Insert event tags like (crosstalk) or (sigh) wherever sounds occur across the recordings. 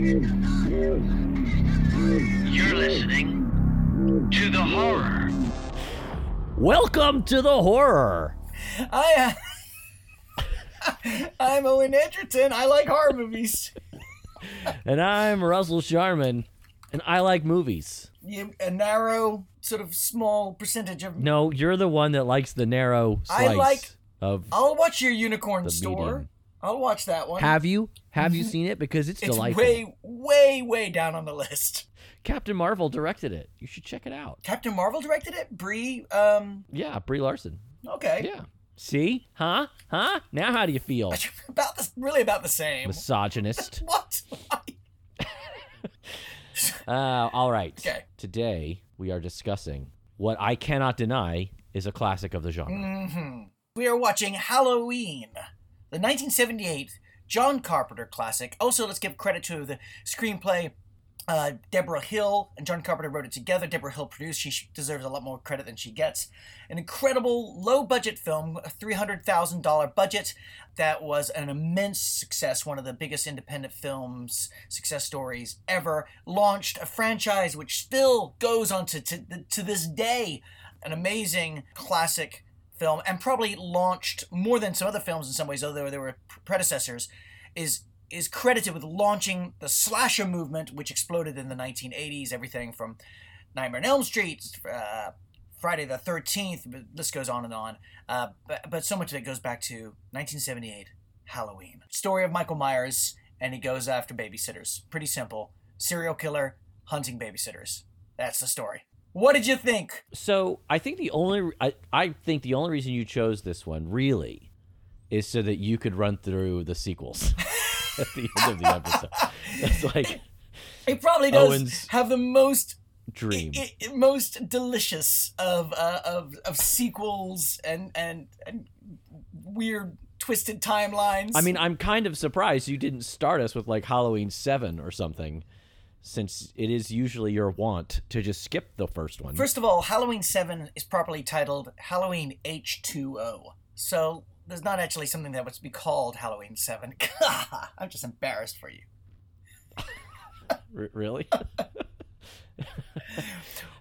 You're listening to the horror. Welcome to the horror. I, uh, (laughs) I'm Owen Egerton. I like horror movies. And I'm Russell Sharman, and I like movies. You, a narrow, sort of small percentage of. No, you're the one that likes the narrow I slice like- of. I'll watch your Unicorn Store. medium. I'll watch that one. Have you? Have you seen it? Because it's, it's delightful. way, way, way down on the list. Captain Marvel directed it. You should check it out. Captain Marvel directed it. Brie. Um. Yeah, Brie Larson. Okay. Yeah. See? Huh? Huh? Now how do you feel? (laughs) About this, really about the same. Misogynist. (laughs) What? (laughs) Uh, all right. Okay. Today we are discussing what I cannot deny is a classic of the genre. hmm We are watching Halloween, the 1978 John Carpenter classic. Also, let's give credit to the screenplay. Uh, Debra Hill and John Carpenter wrote it together. Debra Hill produced. She deserves a lot more credit than she gets. An incredible low budget film, a $300,000 budget that was an immense success, one of the biggest independent films success stories ever. Launched a franchise which still goes on to, to, to this day. An amazing classic film and probably launched more than some other films in some ways, although there were predecessors, is is credited with launching the slasher movement, which exploded in the 1980s. Everything from Nightmare on Elm Street, uh, Friday the 13th, but this goes on and on. Uh, but, but so much of it goes back to 1978, Halloween. Story of Michael Myers, and he goes after babysitters. Pretty simple. Serial killer hunting babysitters. That's the story. What did you think? So I think the only I, I think the only reason you chose this one really is so that you could run through the sequels (laughs) at the end of the episode. It's like It probably does Owen's have the most dream. most delicious of uh, of of sequels and and and weird twisted timelines. I mean, I'm kind of surprised you didn't start us with like Halloween 7 or something since it is usually your want to just skip the first one. first of all, Halloween Seven is properly titled Halloween H two O. So there's not actually something that would be called Halloween Seven. (laughs) I'm just embarrassed for you. (laughs) R- really? (laughs)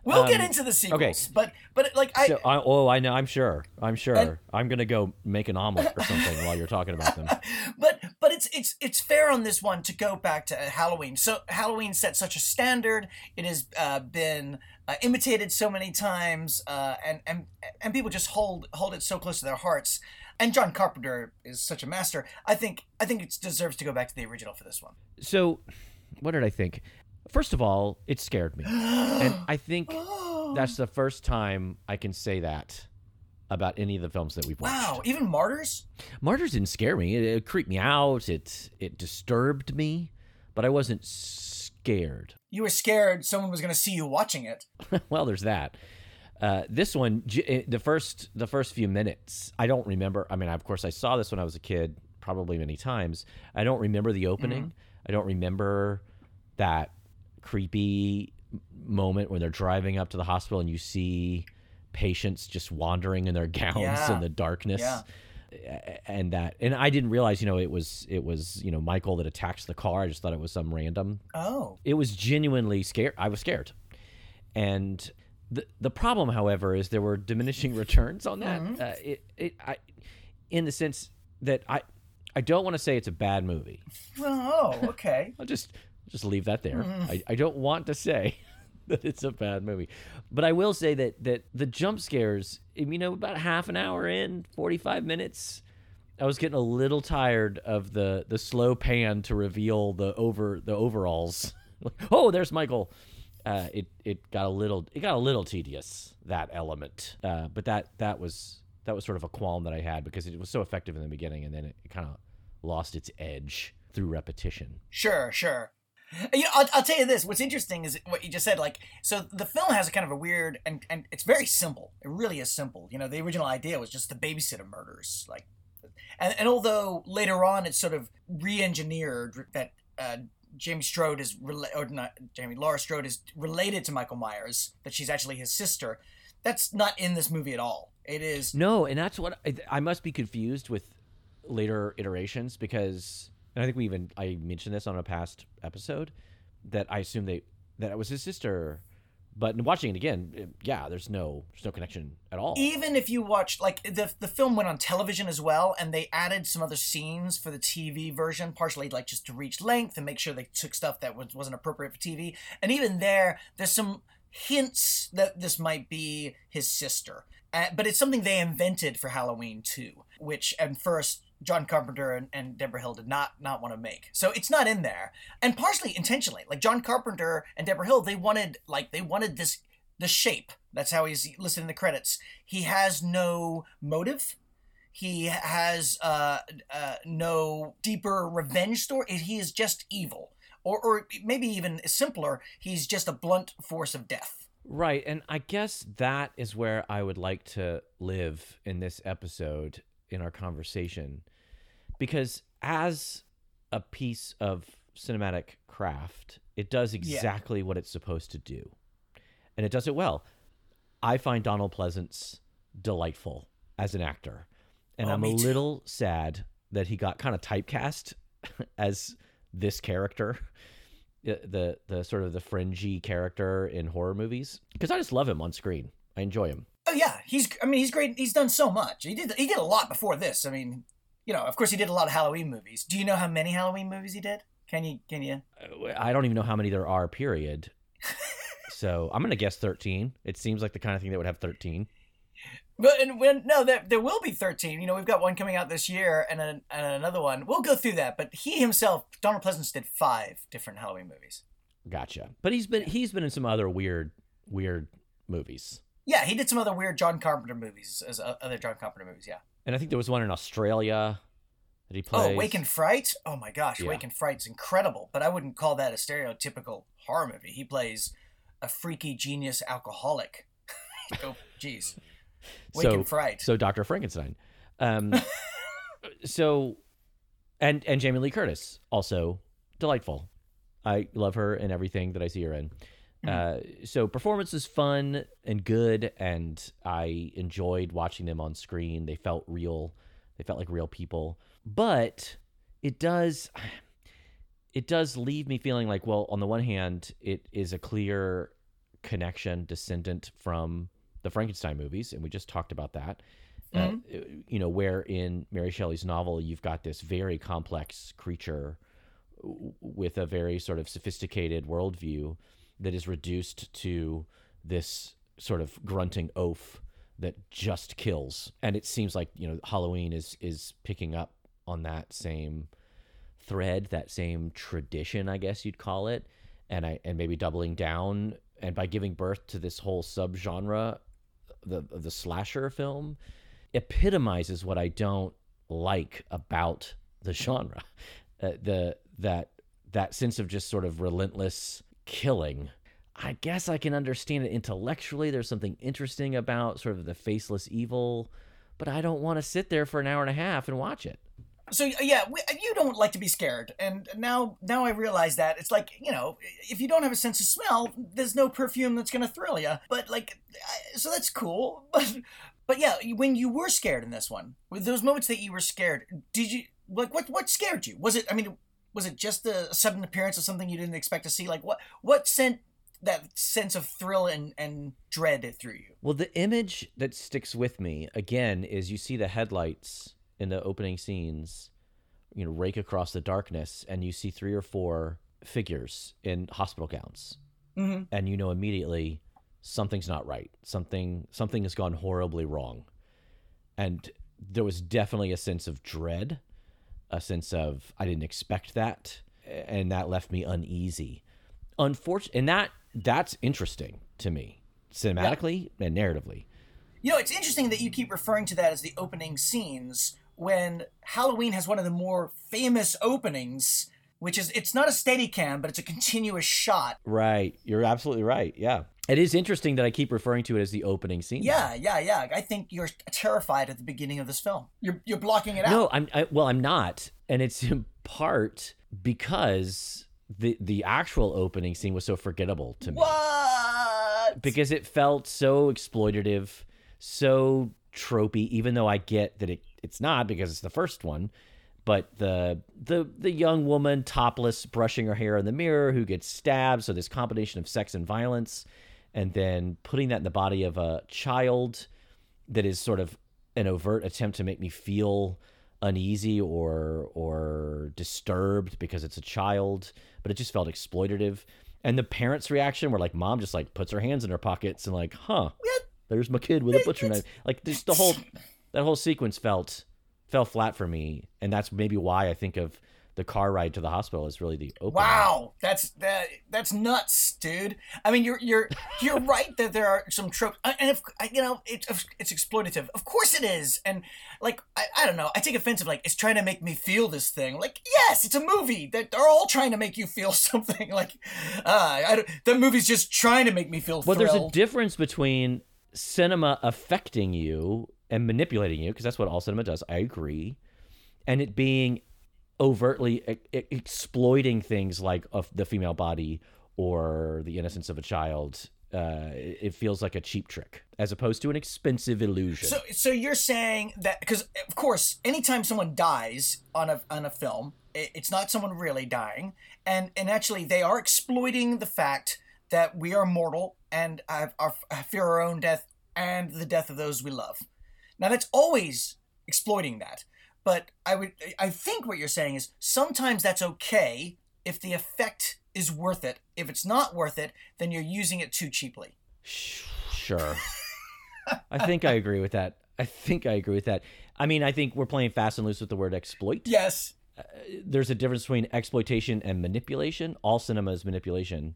We'll get Um, into the sequels, okay. but but like I. so, I, oh, I know. I'm sure. I'm sure. And- I'm gonna go make an omelet or something while you're talking about them. (laughs) but but it's it's it's fair on this one to go back to Halloween. So Halloween set such a standard. It has uh, been uh, imitated so many times, uh, and and and people just hold hold it so close to their hearts. And John Carpenter is such a master. I think I think it deserves to go back to the original for this one. So, what did I think? First of all, it scared me, and (gasps) I think that's the first time I can say that about any of the films that we've watched. wow. Even Martyrs. Martyrs didn't scare me. It, it creeped me out. It it disturbed me, but I wasn't scared. You were scared someone was going to see you watching it. (laughs) well, there's that. Uh, this one, eh, the first the first few minutes, I don't remember. I mean, of course, I saw this when I was a kid, probably many times. I don't remember the opening. I don't remember that creepy moment when they're driving up to the hospital and you see patients just wandering in their (laughs) gowns Yeah. in the darkness. Yeah. And that, and I didn't realize, you know, it was it was you know Michael that attacks the car. I just thought it was some random Oh. it was genuinely scared. I was scared, and the the problem, however, is there were diminishing returns on that. Mm-hmm. Uh, it it I, in the sense that I I don't want to say it's a bad movie. (laughs) Oh. Okay. I'll just just leave that there. Mm-hmm. I, I don't want to say (laughs) that it's a bad movie, but I will say that that the jump scares. You know, about half an hour in, forty five minutes. I was getting a little tired of the the slow pan to reveal the over the overalls. (laughs) Oh, there's Michael. Uh, it it got a little it got a little tedious that element, uh, but that that was that was sort of a qualm that I had because it was so effective in the beginning and then it, kind of lost its edge through repetition. Sure, sure. You know, I'll, I'll tell you this. What's interesting is what you just said. Like, so the film has a kind of a weird, and and it's very simple. It really is simple. You know, the original idea was just the babysitter murders. Like, and, and although later on it's sort of re-engineered that uh, Jamie Strode is rela- or not Jamie Laurie Strode is related to Michael Myers, that she's actually his sister. That's not in this movie at all. It is No, and that's what I, I must be confused with later iterations because and I think we even I mentioned this on a past episode that I assumed they that it was his sister, but watching it again, it- yeah, there's no there's no connection at all. even if you watched like the the film went on television as well and they added some other scenes for the TV version partially like just to reach length and make sure they took stuff that was, wasn't appropriate for TV and even there there's some hints that this might be his sister uh, but it's something they invented for Halloween too which at first John Carpenter and, and Debra Hill did not not want to make so it's not in there and partially intentionally like John Carpenter and Debra Hill they wanted like they wanted this the shape. That's how he's listed in the credits. He has no motive. He has uh, uh, no deeper revenge story. He is just evil, or or maybe even simpler. He's just a blunt force of death. Right, and I guess that is where I would like to live in this episode in our conversation because as a piece of cinematic craft, it does exactly what it's supposed to do. And it does it well. I find Donald Pleasence delightful as an actor. And Oh, I'm a little sad that he got kind of typecast (laughs) as this character the (laughs) the, the sort of the fringy character in horror movies because I just love him on screen. I enjoy him. Oh yeah, he's. I mean, he's great. He's done so much. He did. He did a lot before this. I mean, you know, of course, he did a lot of Halloween movies. Do you know how many Halloween movies he did? Can you? Can you? Uh, I don't even know how many there are. Period. (laughs) so I'm gonna guess 13. It seems like the kind of thing that would have 13. But and when no, there there will be thirteen. You know, we've got one coming out this year, and, an, and another one. We'll go through that. But he himself, Donald Pleasence, did five different Halloween movies. Gotcha. But he's been he's been in some other weird weird movies. Yeah, he did some other weird John Carpenter movies, as uh, other John Carpenter movies. Yeah. And I think there was one in Australia that he plays. Oh, Wake in Fright. Oh my gosh, Yeah. Wake in Fright's incredible. But I wouldn't call that a stereotypical horror movie. He plays a freaky genius alcoholic. (laughs) oh, jeez. Wake so, and Fright. So Dr. Frankenstein. Um, (laughs) so, and and Jamie Lee Curtis also delightful. I love her in everything that I see her in. Uh, so performance is fun and good, and I enjoyed watching them on screen. They felt real. They felt like real people. But it does, (sighs) it does leave me feeling like, well, on the one hand, it is a clear connection descendant from the Frankenstein movies, and we just talked about that. Uh, you know, where in Mary Shelley's novel, you've got this very complex creature with a very sort of sophisticated worldview that is reduced to this sort of grunting oaf that just kills. And it seems like you know Halloween is is picking up on that same thread, that same tradition, I guess you'd call it, and I and maybe doubling down. And by giving birth to this whole subgenre, the the slasher film, epitomizes what I don't like about the genre, (laughs) uh, the that that sense of just sort of relentless killing. I guess I can understand it intellectually. There's something interesting about sort of the faceless evil, but I don't want to sit there for an hour and a half and watch it. So yeah, we, uh, you don't like to be scared, and now now I realize that it's like you know, if you don't have a sense of smell, there's no perfume that's gonna thrill you. But like, so that's cool. (laughs) But but yeah, when you were scared in this one, with those moments that you were scared, did you like what what scared you? Was it? I mean, was it just a sudden appearance of something you didn't expect to see? Like what what sent that sense of thrill and and dread through you? Well, the image that sticks with me again is you see the headlights in the opening scenes, you know, rake across the darkness, and you see three or four figures in hospital gowns, Mm-hmm. and you know immediately something's not right. Something something has gone horribly wrong, and there was definitely a sense of dread, a sense of I didn't expect that, and that left me uneasy. Unfortunately, and that that's interesting to me cinematically and narratively. You know, it's interesting that you keep referring to that as the opening scenes when Halloween has one of the more famous openings, which is it's not a steady cam, but it's a continuous shot. Right. You're absolutely right. Yeah. It is interesting that I keep referring to it as the opening scene. Yeah, yeah, yeah. I think you're terrified at the beginning of this film. You're you're blocking it out. No, I'm I, well, I'm not, and it's in part because the the actual opening scene was so forgettable to me What? because it felt so exploitative, so tropey. Even though I get that it it's not because it's the first one, but the the the young woman topless brushing her hair in the mirror who gets stabbed so this combination of sex and violence and then putting that in the body of a child that is sort of an overt attempt to make me feel uneasy or or disturbed because it's a child but it just felt exploitative. And the parents reaction where like mom just like puts her hands in her pockets and like huh there's my kid with a butcher knife. (laughs) Like just the whole that whole sequence felt fell flat for me. And that's maybe why i think of the car ride to the hospital is really the opening. Wow, that's that that's nuts, dude. I mean, you're you're you're right that there are some tropes, uh, and if you know, it's it's exploitative. Of course it is, and like I, I don't know, I take offense of like it's trying to make me feel this thing. Like yes, it's a movie that they're all trying to make you feel (laughs) something. Like uh, I don't, the movie's just trying to make me feel. Well, thrilled. there's a difference between cinema affecting you and manipulating you, because that's what all cinema does. I agree, and it being overtly e- exploiting things like the female body or the innocence of a child uh, it it feels like a cheap trick as opposed to an expensive illusion. So, so you're saying that because of course, anytime someone dies on a on a film, it, it's not someone really dying, and and actually they are exploiting the fact that we are mortal and have, our, fear our own death and the death of those we love. Now that's always exploiting that, but I would I think what you're saying is sometimes that's okay if the effect is worth it. If it's not worth it, then you're using it too cheaply. Sure. I think I agree with that. I think I agree with that. I mean, I think we're playing fast and loose with the word exploit. Yes. Uh, there's a difference between exploitation and manipulation. All cinema is manipulation.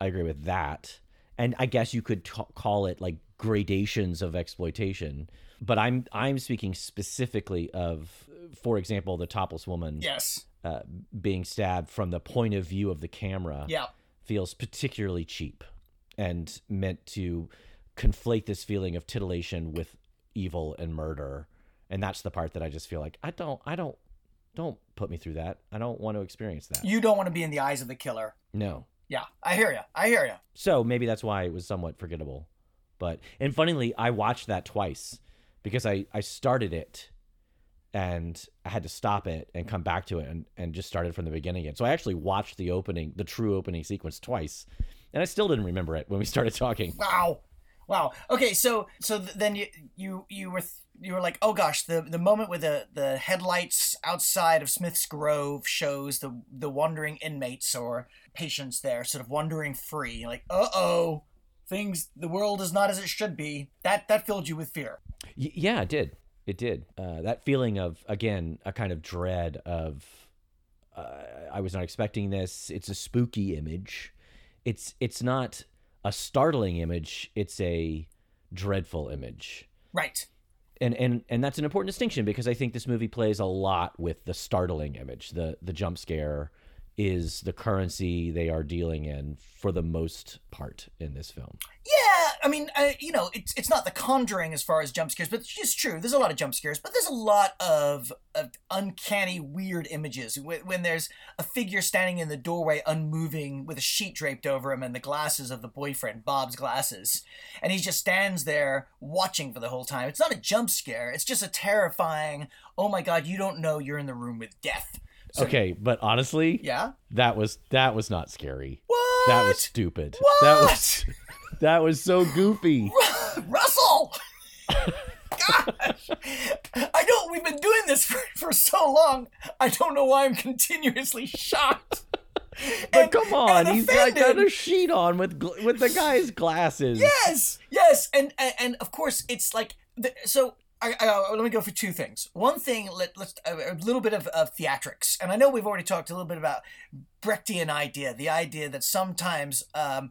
I agree with that. And I guess you could t- call it like gradations of exploitation. But I'm I'm speaking specifically of, for example, the topless woman Yes. uh, being stabbed from the point of view of the camera Yeah. feels particularly cheap and meant to conflate this feeling of titillation with evil and murder and that's the part that i just feel like i don't i don't don't put me through that i don't want to experience that You don't want to be in the eyes of the killer. no Yeah, I hear you. I hear you. so maybe that's why it was somewhat forgettable but and funnily i watched that twice because i i started it and i had to stop it and come back to it and, and just started from the beginning again so i actually watched the opening the true opening sequence twice and i still didn't remember it when we started talking Wow, wow. Okay, so so th- then you you you were th- you were like, oh gosh, the the moment where the the headlights outside of Smith's Grove shows the the wandering inmates or patients there, sort of wandering free. Like, uh oh, things the world is not as it should be. That that filled you with fear. Y- yeah, it did. It did. Uh, that feeling of again a kind of dread of uh, I was not expecting this. It's a spooky image. It's it's not a startling image. It's a dreadful image. Right. And and and that's an important distinction because I think this movie plays a lot with the startling image. The the jump scare is the currency they are dealing in for the most part in this film. Yeah, I mean, uh, you know, it's it's not the Conjuring as far as jump scares, but it's true. There's a lot of jump scares, but there's a lot of, of uncanny, weird images. When, when there's a figure standing in the doorway, unmoving, with a sheet draped over him and the glasses of the boyfriend, Bob's glasses, and he just stands there watching for the whole time. It's not a jump scare. It's just a terrifying. Oh my God, you don't know you're in the room with death. So- okay, but honestly, Yeah. that was that was not scary. What? That was stupid. That What? was (laughs) that was so goofy. (laughs) Russell! Gosh! I know we've been doing this for, for so long. I don't know why I'm continuously shocked. (laughs) But And- come on, he's like got a sheet on with with the guy's glasses. Yes, yes, and and, and of course it's like the, so. I, I, let me go for two things. One thing, let, a, a little bit of, of theatrics, and I know we've already talked a little bit about Brechtian idea, the idea that sometimes um,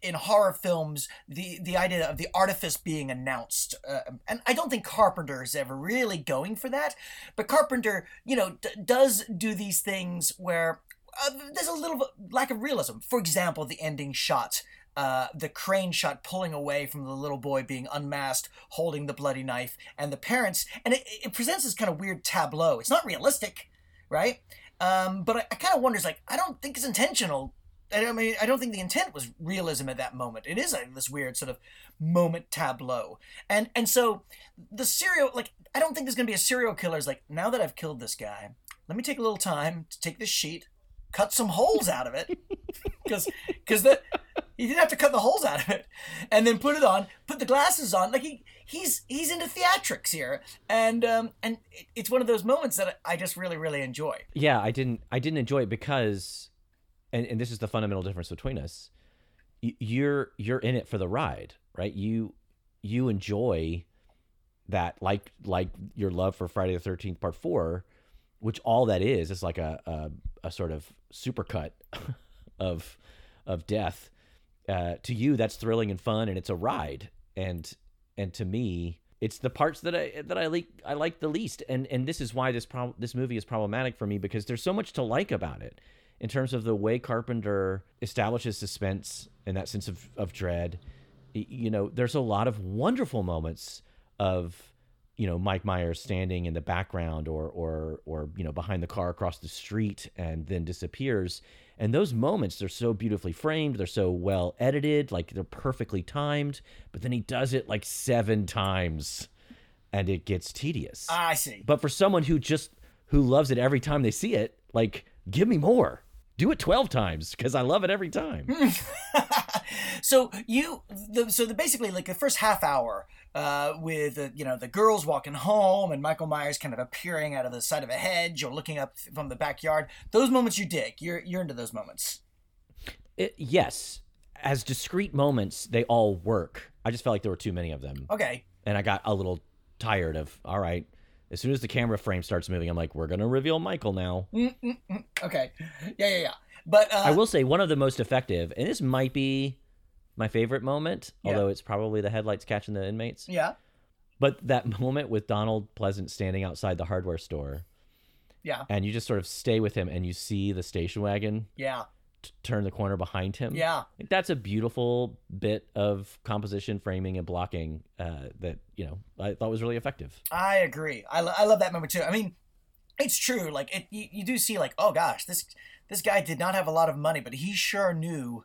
in horror films, the the idea of the artifice being announced, uh, and I don't think Carpenter is ever really going for that, but Carpenter, you know, d- does do these things where uh, there's a little lack of realism. For example, the ending shot uh, the crane shot pulling away from the little boy being unmasked, holding the bloody knife, and the parents. And it, it presents this kind of weird tableau. It's not realistic, right? Um, but I, I kind of wonder, it's like, I don't think it's intentional. I mean, I don't think the intent was realism at that moment. It is like this weird sort of moment tableau, and and so the serial like I don't think there's gonna be a serial killer. Is like now that I've killed this guy, let me take a little time to take this sheet, cut some holes out of it, (laughs) because because the he didn't have to cut the holes out of it, and then put it on, put the glasses on. Like he he's he's into theatrics here, and um and it- it's one of those moments that I just really really enjoy. Yeah, I didn't. I didn't enjoy it because, and, and this is the fundamental difference between us. You're you're in it for the ride, right? You you enjoy that, like like your love for Friday the Thirteenth Part Four, which all that is is like a a, a sort of supercut (laughs) of of death. Uh, to you, that's thrilling and fun, and it's a ride. And and to me, it's the parts that I that I like I like the least. And and this is why this prob- this movie is problematic for me because there's so much to like about it in terms of the way Carpenter establishes suspense and that sense of of dread. You know, there's a lot of wonderful moments of you know Mike Myers standing in the background or or or you know behind the car across the street and then disappears and those moments they're so beautifully framed they're so well edited like they're perfectly timed but then he does it like 7 times and it gets tedious I see. but for someone who just who loves it every time they see it like give me more do it 12 times cuz I love it every time (laughs) so you the, so the basically like the first half hour uh, with uh, you know the girls walking home and Michael Myers kind of appearing out of the side of a hedge or looking up from the backyard. Those moments you dig. You're you're into those moments. it, yes as discrete moments they all work I just felt like there were too many of them Okay. and I got a little tired of all right. As soon as the camera frame starts moving, I'm like, we're gonna reveal Michael now. Okay. Yeah yeah yeah. But uh, I will say one of the most effective, and this might be my favorite moment, Yeah. although it's probably the headlights catching the inmates. Yeah. But that (laughs) moment with Donald Pleasence standing outside the hardware store, Yeah. and you just sort of stay with him, and you see the station wagon Yeah. T- turn the corner behind him. Yeah. Like, that's a beautiful bit of composition, framing, and blocking uh, that you know I thought was really effective. I agree. I, lo- I love that moment too. I mean, it's true. Like it, you, you do see like, oh gosh, this this guy did not have a lot of money, but he sure knew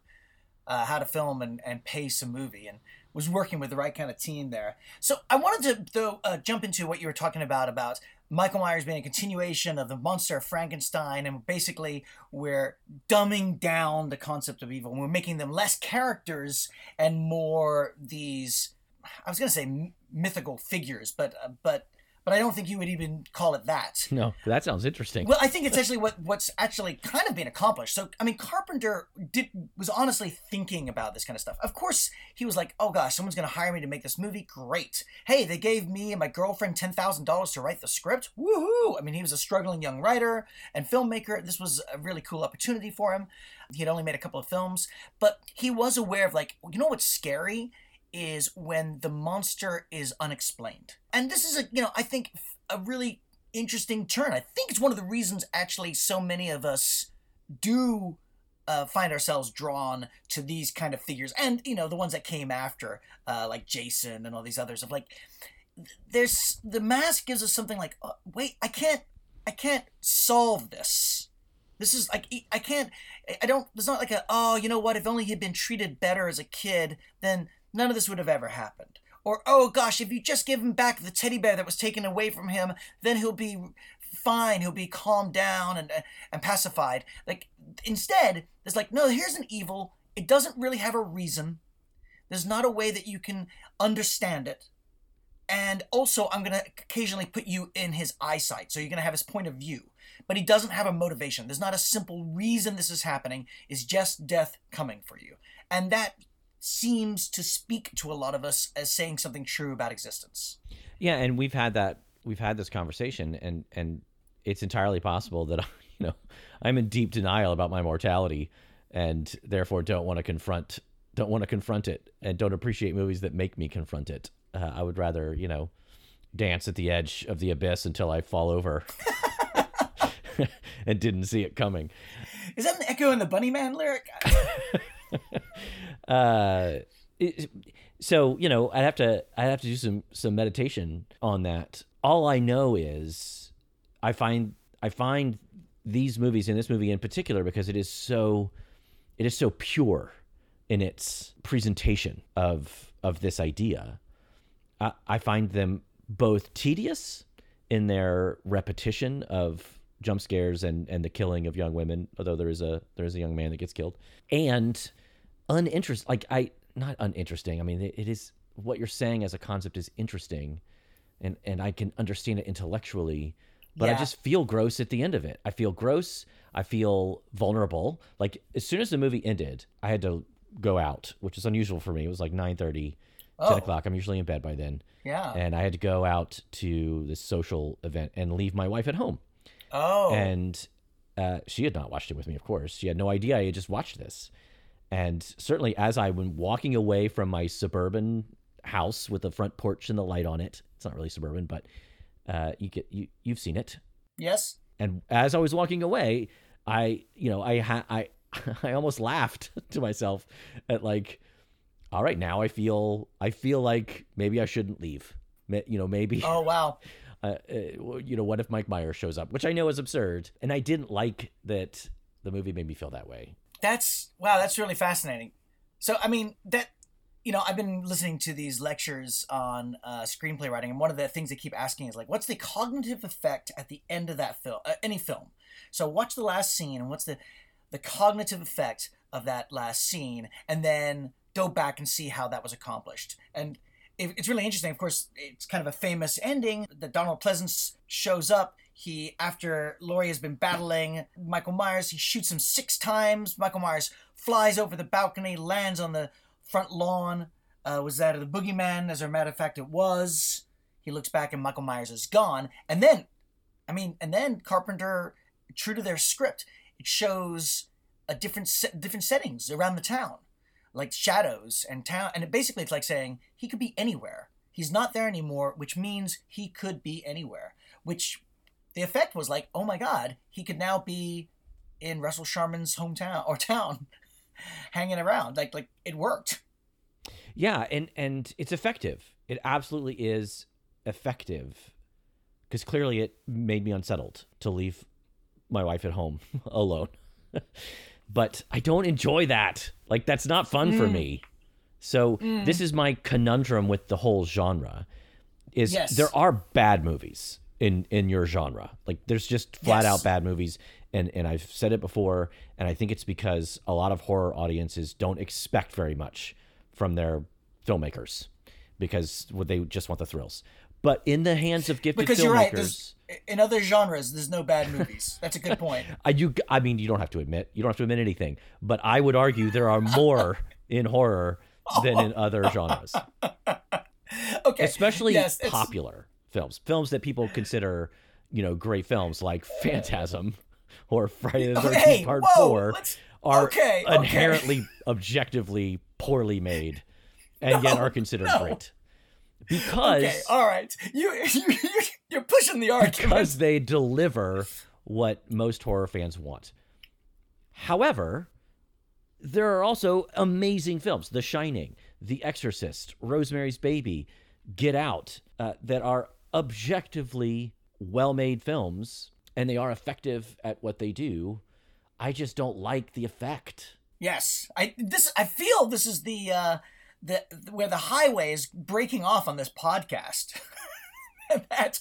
uh, how to film and, and pace a movie and was working with the right kind of team there. So I wanted to though uh, jump into what you were talking about about Michael Myers being a continuation of the monster of Frankenstein, and basically we're dumbing down the concept of evil. We're making them less characters and more these. I was going to say mythical figures, but uh, but but I don't think you would even call it that. No, that sounds interesting. Well, I think it's actually what what's actually kind of being accomplished. So, I mean, Carpenter did was honestly thinking about this kind of stuff. Of course, he was like, "Oh gosh, someone's going to hire me to make this movie. Great! Hey, they gave me and my girlfriend ten thousand dollars to write the script. Woohoo! I mean, he was a struggling young writer and filmmaker. This was a really cool opportunity for him. He had only made a couple of films, but he was aware of like, you know what's scary is when the monster is unexplained. And this is a, you know, I think a really interesting turn. I think it's one of the reasons actually so many of us do uh, find ourselves drawn to these kind of figures, and you know the ones that came after, uh, like Jason and all these others. Of like, there's the mask gives us something like, uh, wait, I can't, I can't solve this. This is like I can't. I don't. There's not like a oh, you know what? If only he'd been treated better as a kid, then none of this would have ever happened. Or oh gosh, if you just give him back the teddy bear that was taken away from him, then he'll be fine. He'll be calmed down and and pacified. Like instead, it's like no. Here's an evil. It doesn't really have a reason. There's not a way that you can understand it. And also, I'm going to occasionally put you in his eyesight. So you're going to have his point of view. But he doesn't have a motivation. There's not a simple reason this is happening. It's just death coming for you. And that seems to speak to a lot of us as saying something true about existence. Yeah, and we've had that we've had this conversation and and it's entirely possible that (laughs) you know I'm in deep denial about my mortality and therefore don't want to confront don't want to confront it and don't appreciate movies that make me confront it. Uh, I would rather, you know, dance at the edge of the abyss until I fall over (laughs) and didn't see it coming. Is that an echo in the Bunny Man lyric? (laughs) uh so you know i'd have to i'd have to do some some meditation on that all i know is i find i find these movies and this movie in particular because it is so it is so pure in its presentation of of this idea. I, I find them both tedious in their repetition of jump scares and and the killing of young women, although there is a there is a young man that gets killed, and uninteresting. Like I not uninteresting. I mean, it, it is what you're saying as a concept is interesting, and and I can understand it intellectually, but I just feel gross at the end of it. I feel gross. I feel vulnerable. Like as soon as the movie ended, I had to go out, which is unusual for me. It was like 9:30, 10 Oh. o'clock. I'm usually in bed by then, Yeah. and I had to go out to this social event and leave my wife at home. oh. And uh, she had not watched it with me, of course. She had no idea I had just watched this. And certainly, as I was walking away from my suburban house with the front porch and the light on it, it's not really suburban, but uh, you get you you've seen it. yes. And as I was walking away, I you know I ha- I (laughs) I almost laughed (laughs) to myself at like, all right, now I feel I feel like maybe I shouldn't leave. You know, maybe Oh wow. (laughs) uh, uh, you know, what if Mike Myers shows up? Which I know is absurd, and I didn't like that the movie made me feel that way. That's wow. That's really fascinating. So I mean that. You know, I've been listening to these lectures on uh, screenplay writing, and one of the things they keep asking is like, "What's the cognitive effect at the end of that film? Uh, any film?" So watch the last scene, and what's the the cognitive effect of that last scene, and then go back and see how that was accomplished. And it, it's really interesting. Of course, it's kind of a famous ending that Donald Pleasence shows up. He, after Laurie has been battling Michael Myers, he shoots him six times. Michael Myers flies over the balcony, lands on the front lawn. Uh, was that of the boogeyman? As a matter of fact, it was. He looks back and Michael Myers is gone. And then, I mean, and then Carpenter, true to their script, it shows a different se- different settings around the town, like shadows and town. And it basically, it's like saying he could be anywhere. He's not there anymore, which means he could be anywhere. Which the effect was like, oh my god, he could now be in Russell Sharman's hometown or town, (laughs) hanging around. Like like it worked. Yeah, and and it's effective. It absolutely is effective, because clearly it made me unsettled to leave my wife at home (laughs) alone. (laughs) but I don't enjoy that. Like that's not fun for Mm. me. So this is my conundrum with the whole genre. Is Yes. there are bad movies in in your genre? Like there's just flat Yes. out bad movies, and and I've said it before, and I think it's because a lot of horror audiences don't expect very much from their filmmakers because they just want the thrills. But in the hands of gifted Because you're right. in other genres, there's no bad movies. That's a good (laughs) point. I you I mean you don't have to admit you don't have to admit anything, but I would argue there are more (laughs) in horror than in other genres, (laughs) Okay. especially Yes, popular films, films that people consider you know great films like Phantasm or Friday the Thirteenth Hey, Part whoa, Four are okay, okay. inherently objectively poorly made and yet are considered no. great because Okay. All right. (laughs) You you you're pushing the argument. because they deliver what most horror fans want. However, there are also amazing films The Shining, The Exorcist, Rosemary's Baby, Get Out uh, that are objectively well made films and they are effective at what they do. I just don't like the effect. Yes, I this I feel this is the uh, the where the highway is breaking off on this podcast. (laughs) that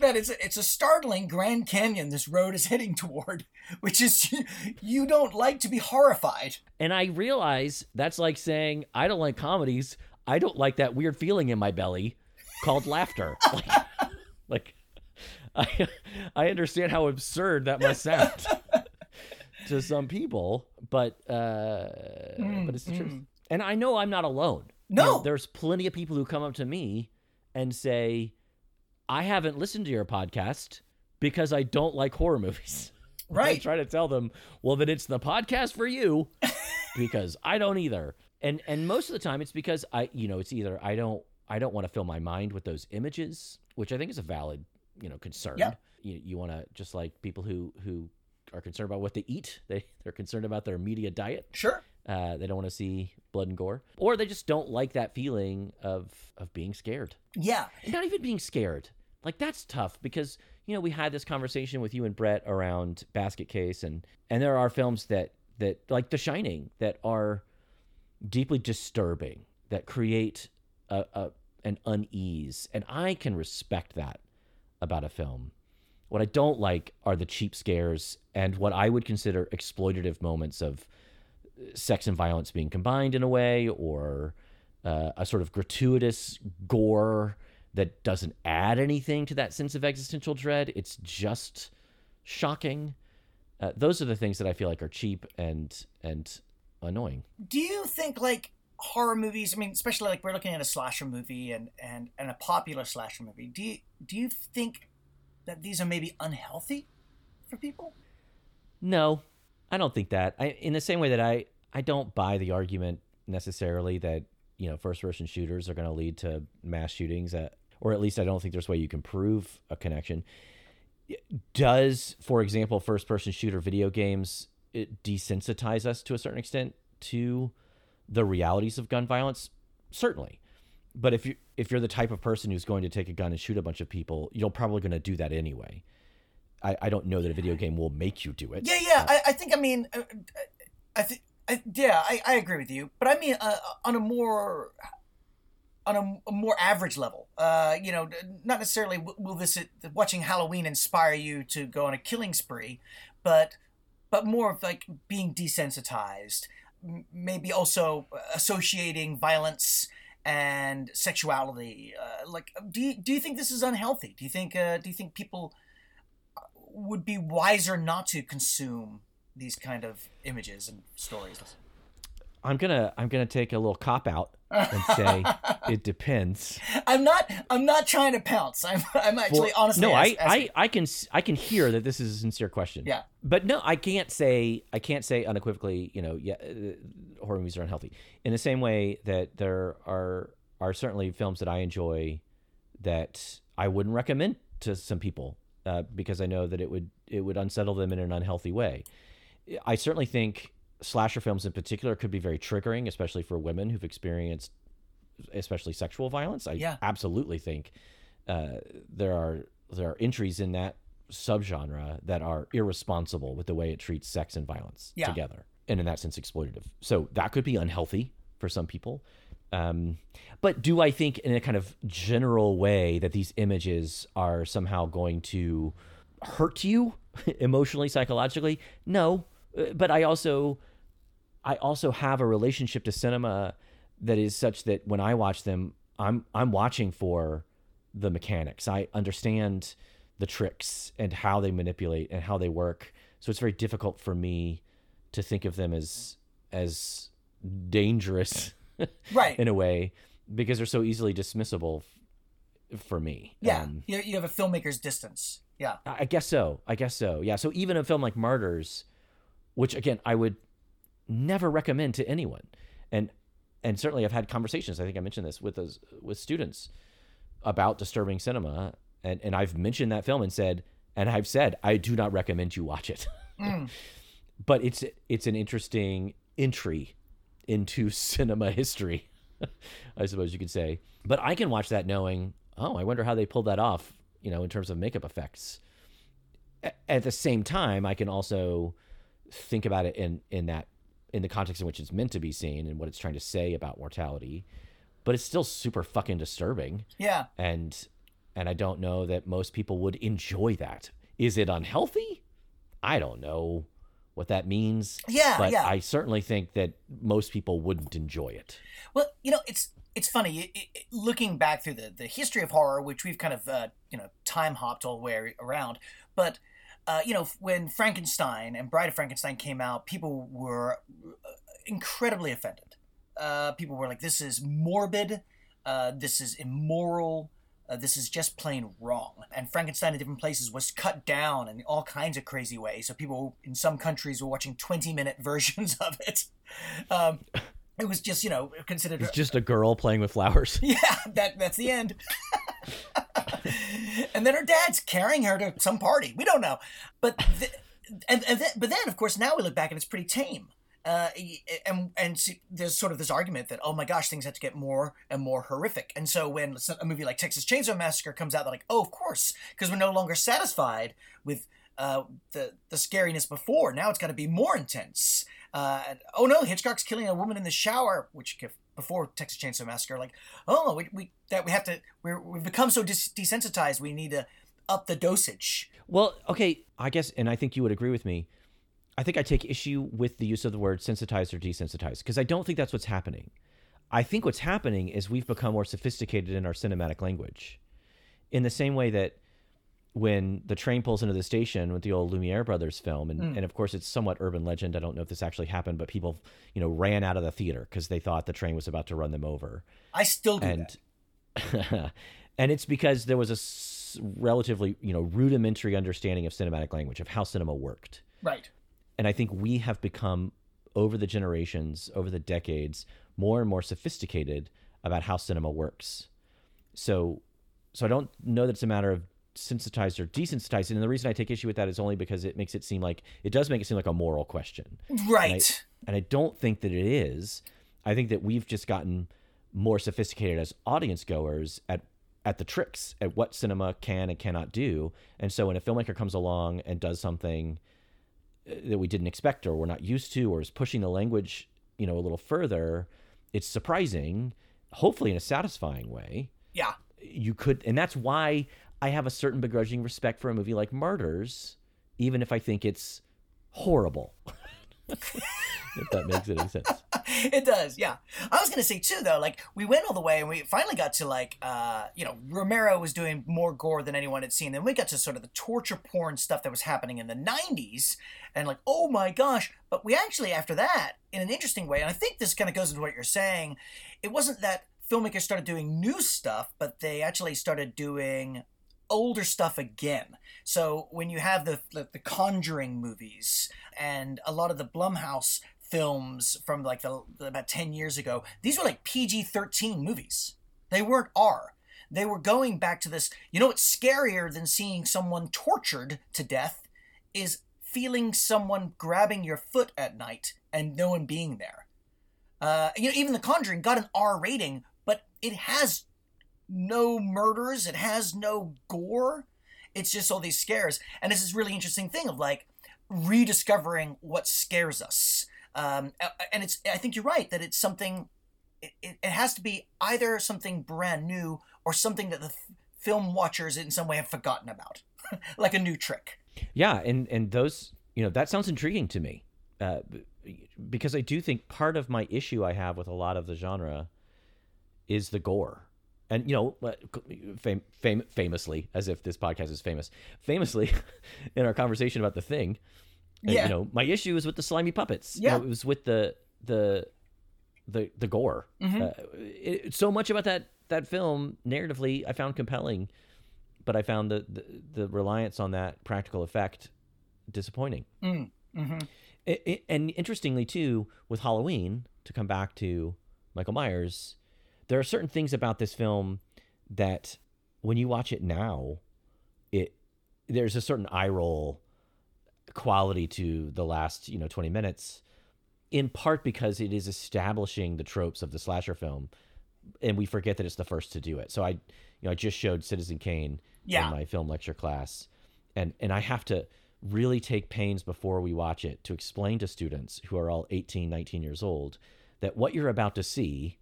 that it's it's a startling Grand Canyon this road is heading toward, which is you, you don't like to be horrified. And I realize that's like saying, I don't like comedies. I don't like that weird feeling in my belly called laughter. Like, (laughs) like I, I understand how absurd that must sound (laughs) to some people, but uh, but it's the truth. And I know I'm not alone. You know, No. there's plenty of people who come up to me and say, I haven't listened to your podcast because I don't like horror movies. (laughs) Right. I try to tell them, well, then it's the podcast for you because I don't either. And and most of the time it's because I you know, it's either I don't I don't want to fill my mind with those images, which I think is a valid, you know, concern. Yeah. You you want to just like people who who are concerned about what they eat, (laughs) they they're concerned about their media diet. Sure. Uh, they don't want to see blood and gore, or they just don't like that feeling of of being scared. Yeah. Not even being scared. Like that's tough because you know we had this conversation with you and Brett around Basket Case, and and there are films that that like The Shining that are deeply disturbing that create a, a an unease, and I can respect that about a film. What I don't like are the cheap scares and what I would consider exploitative moments of sex and violence being combined in a way, or uh, a sort of gratuitous gore that doesn't add anything to that sense of existential dread. It's just shocking. Uh, those are the things that I feel like are cheap and and annoying. Do you think like horror movies? I mean, especially like we're looking at a slasher movie and and and a popular slasher movie. Do you do you think that these are maybe unhealthy for people? No, I don't think that. I in the same way that I I don't buy the argument necessarily that you know first person shooters are going to lead to mass shootings at, or at least I don't think there's a way you can prove a connection. Does, for example, first person shooter video games it desensitize us to a certain extent to the realities of gun violence? Certainly. But if you if you're the type of person who's going to take a gun and shoot a bunch of people, you're probably going to do that anyway. I, I don't know that a video game will make you do it. Yeah, yeah. I, I think I mean, uh, I think yeah, I, I agree with you. But I mean, uh, on a more on a, a, more average level. Uh, you know, not necessarily will this watching Halloween inspire you to go on a killing spree, but but more of like being desensitized, maybe also associating violence and sexuality. Uh, like, do you, do you think this is unhealthy? Do you think uh, do you think people would be wiser not to consume these kind of images and stories? I'm gonna I'm gonna take a little cop out and say (laughs) it depends. I'm not I'm not trying to pounce. I'm I'm actually honestly. No, I, I I can I can hear that this is a sincere question. Yeah. But no, I can't say I can't say unequivocally. You know, yeah, uh, horror movies are unhealthy. In the same way that there are are certainly films that I enjoy that I wouldn't recommend to some people uh, because I know that it would it would unsettle them in an unhealthy way. I certainly think slasher films in particular could be very triggering, especially for women who've experienced, especially sexual violence. I yeah. absolutely think uh, there are there are entries in that subgenre that are irresponsible with the way it treats sex and violence yeah. together, and in that sense, exploitative. So that could be unhealthy for some people. Um, but do I think, in a kind of general way, that these images are somehow going to hurt you (laughs) emotionally, psychologically? No, uh, but I also I also have a relationship to cinema that is such that when I watch them, I'm I'm watching for the mechanics. I understand the tricks and how they manipulate and how they work. So it's very difficult for me to think of them as as dangerous, right? (laughs) in a way, because they're so easily dismissible for me. Yeah, um, you you have a filmmaker's distance. Yeah, I guess so. I guess so. Yeah. So even a film like Martyrs, which again I would never recommend to anyone. And and certainly I've had conversations, I think I mentioned this with those with students about disturbing cinema and, and I've mentioned that film and said and I've said I do not recommend you watch it. (laughs) Mm. but it's it's an interesting entry into (laughs) cinema history, (laughs) I suppose you could say. But I can watch that knowing, oh, I wonder how they pulled that off, you know, in terms of makeup effects. At the same time, I can also think about it in in that in the context in which it's meant to be seen and what it's trying to say about mortality but it's still super fucking disturbing. Yeah. And and i don't know that most people would enjoy that. Is it unhealthy? I don't know what that means. Yeah but yeah. i certainly think that most people wouldn't enjoy it. Well you know it's it's funny it, it, looking back through the, the history of horror which we've kind of uh, you know time hopped all the way around but uh, you know, when Frankenstein and Bride of Frankenstein came out, people were uh, incredibly offended. Uh, people were like, "This is morbid. Uh, this is immoral. Uh, this is just plain wrong." And Frankenstein in different places was cut down in all kinds of crazy ways. So people in some countries were watching twenty-minute (laughs) versions of it. Um, it was just, you know, considered. It's just a girl playing with flowers. (laughs) Yeah, that that's the end. (laughs) and then her dad's carrying her to some party. We don't know, but the, and, and then, but then of course now we look back and it's pretty tame. Uh, and and see, there's sort of this argument that oh my gosh things have to get more and more horrific and so when a movie like Texas Chainsaw Massacre comes out they're like oh of course because we're no longer satisfied with uh, the the scariness before. Now it's got to be more intense. Uh, oh no, Hitchcock's killing a woman in the shower, which before Texas Chainsaw Massacre, like oh we, we that we have to we're, we've become so desensitized. We need to up the dosage. Well, okay, I guess, and I think you would agree with me. I think I take issue with the use of the word sensitized or desensitized because I don't think that's what's happening. I think what's happening is we've become more sophisticated in our cinematic language. In the same way that when the train pulls into the station with the old Lumiere brothers film, and, hmm. and of course it's somewhat urban legend. I don't know if this actually happened, but people, you know, ran out of the theater because they thought the train was about to run them over. I still do And that. (laughs) and it's because there was a s- relatively, you know, rudimentary understanding of cinematic language, of how cinema worked Right. and I think we have become over the generations, over the decades, more and more sophisticated about how cinema works. So, so I don't know that it's a matter of sensitized or desensitized. And the reason I take issue with that is only because it makes it seem like it does make it seem like a moral question. Right. And I don't think that it is. I think that we've just gotten more sophisticated as audience goers at at the tricks at what cinema can and cannot do. And so when a filmmaker comes along and does something uh, that we didn't expect or we're not used to or is pushing the language, you know, a little further, it's surprising, hopefully in a satisfying way yeah. you could and that's why i have a certain begrudging respect for a movie like Martyrs, even if i think it's horrible (laughs) if that makes any sense (laughs) it does, yeah. I was gonna say too, though, like we went all the way and we finally got to like, uh, you know, Romero was doing more gore than anyone had seen. Then we got to sort of the torture porn stuff that was happening in the '90s, and like, oh my gosh! But we actually, after that, in an interesting way, and I think this kind of goes into what you're saying, it wasn't that filmmakers started doing new stuff, but they actually started doing older stuff again. So when you have the the, the Conjuring movies and a lot of the Blumhouse films from like the, the about 10 years ago, these were like PG-13 movies. They weren't R. They were going back to this, you know what's scarier than seeing someone tortured to death is feeling someone grabbing your foot at night and no one being there. Uh, you know, even The Conjuring got an R rating, but it has no murders, it has no gore. It's just all these scares, and this is really interesting thing of like rediscovering what scares us. Um, and it's I think you're right that it's something. It, it has to be either something brand new or something that the f- film watchers in some way have forgotten about, (laughs) like a new trick. yeah and and those you know that sounds intriguing to me uh, because i do think part of my issue i have with a lot of the genre is the gore and you know fam- fam- famously as if this podcast is famous famously (laughs) in our conversation about the thing uh, Yeah. you know my issue is with the slimy puppets You know, Yeah. it was with the the the the gore Mhm. uh, it, so much about that that film narratively i found compelling but i found the the, the reliance on that practical effect disappointing Mm. hmm it, it- and interestingly too with halloween to come back to michael myers there are certain things about this film that when you watch it now it there's a certain eye roll quality to the last you know 20 minutes in part because it is establishing the tropes of the slasher film and we forget that it's the first to do it so i you know i just showed citizen kane Yeah. in my film lecture class and and i have to really take pains before we watch it to explain to students who are all 18 19 years old that what you're about to see